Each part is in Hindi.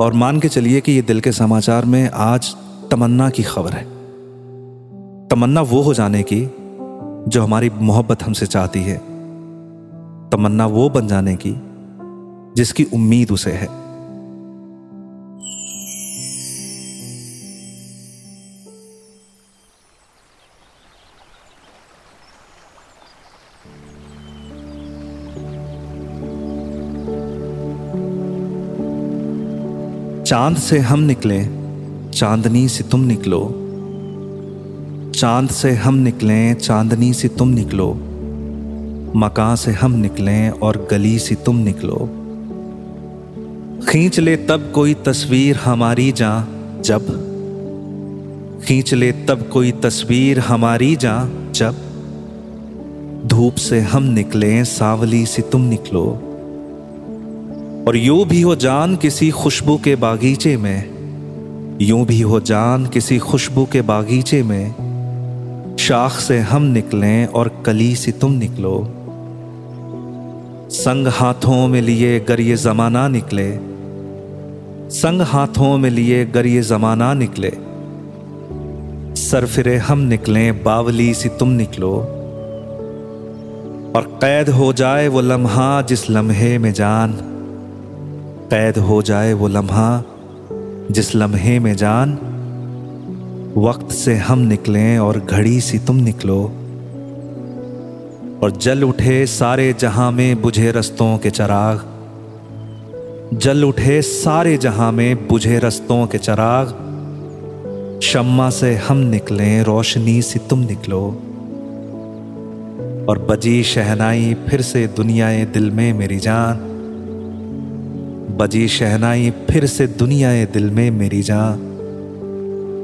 और मान के चलिए कि ये दिल के समाचार में आज तमन्ना की खबर है। तमन्ना वो हो जाने की जो हमारी मोहब्बत हमसे चाहती है। तमन्ना वो बन जाने की जिसकी उम्मीद उसे है। चाँद से हम निकले, चांदनी से तुम निकलो। चाँद से हम निकले, चांदनी से तुम निकलो। मकान से हम निकले और गली से तुम निकलो। खींच ले तब कोई तस्वीर हमारी जा जब। खींच ले तब कोई तस्वीर हमारी जा जब। धूप से हम निकले, सावली से तुम निकलो। और यूँ भी हो जान किसी खुशबू के बागीचे में। यूँ भी हो जान किसी खुशबू के बागीचे में। शाख से हम निकलें और कली से तुम निकलो। संग हाथों में लिए गर ये जमाना निकले। संग हाथों में लिए गर ये जमाना निकले। सरफिरे हम निकले, बावली से तुम निकलो। और कैद हो जाए वो लम्हा जिस लम्हे में जान। कैद हो जाए वो लम्हा, जिस लम्हे में जान, वक्त से हम निकलें और घड़ी सी तुम निकलो। और जल उठे सारे जहाँ में बुझे रस्तों के चराग। जल उठे सारे जहाँ में बुझे रस्तों के चराग। शम्मा से हम निकलें, रोशनी से तुम निकलो। और बजी शहनाई फिर से दुनियाए दिल में मेरी जान। बजी शहनाई, फिर से दुनिया दिल में मेरी जा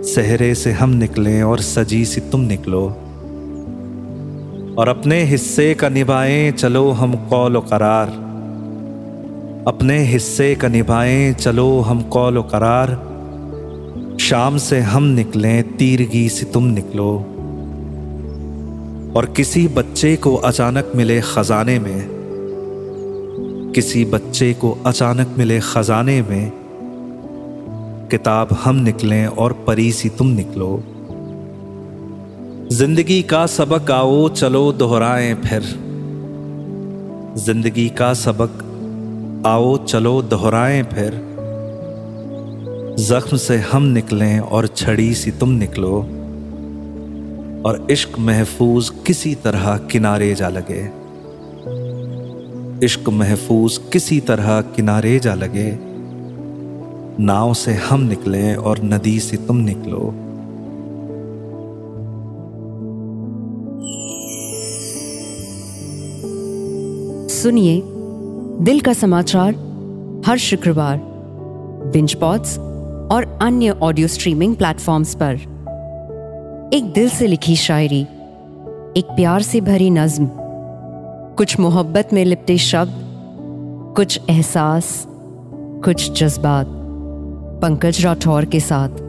सहरे से हम निकले और सजी सी तुम निकलो। और अपने हिस्से का निभाएँ, चलो हम कौल करार। अपने हिस्से का निभाएँ, चलो हम कौल करार। शाम से हम निकले, तीरगी से तुम निकलो। और किसी बच्चे को अचानक मिले खजाने में किसी बच्चे को अचानक मिले खजाने में, किताब हम निकलें और परी सी तुम निकलो। ज़िंदगी का सबक आओ, चलो दोहराएँ फिर। ज़िंदगी का सबक आओ, चलो दोहराएँ फिर। जख्म से हम निकलें और छड़ी सी तुम निकलो। और इश्क महफूज किसी तरह किनारे जा लगे। इश्क महफूज किसी तरह किनारे जा लगे। नाव से हम निकले और नदी से तुम निकलो। सुनिए, दिल का समाचार हर शुक्रवार बिंच पॉट्स और अन्य ऑडियो स्ट्रीमिंग प्लेटफॉर्म्स पर। एक दिल से लिखी शायरी, एक प्यार से भरी नज्म। कुछ मोहब्बत में लिपटे शब्द कुछ एहसास कुछ जज्बात पंकज राठौर के साथ।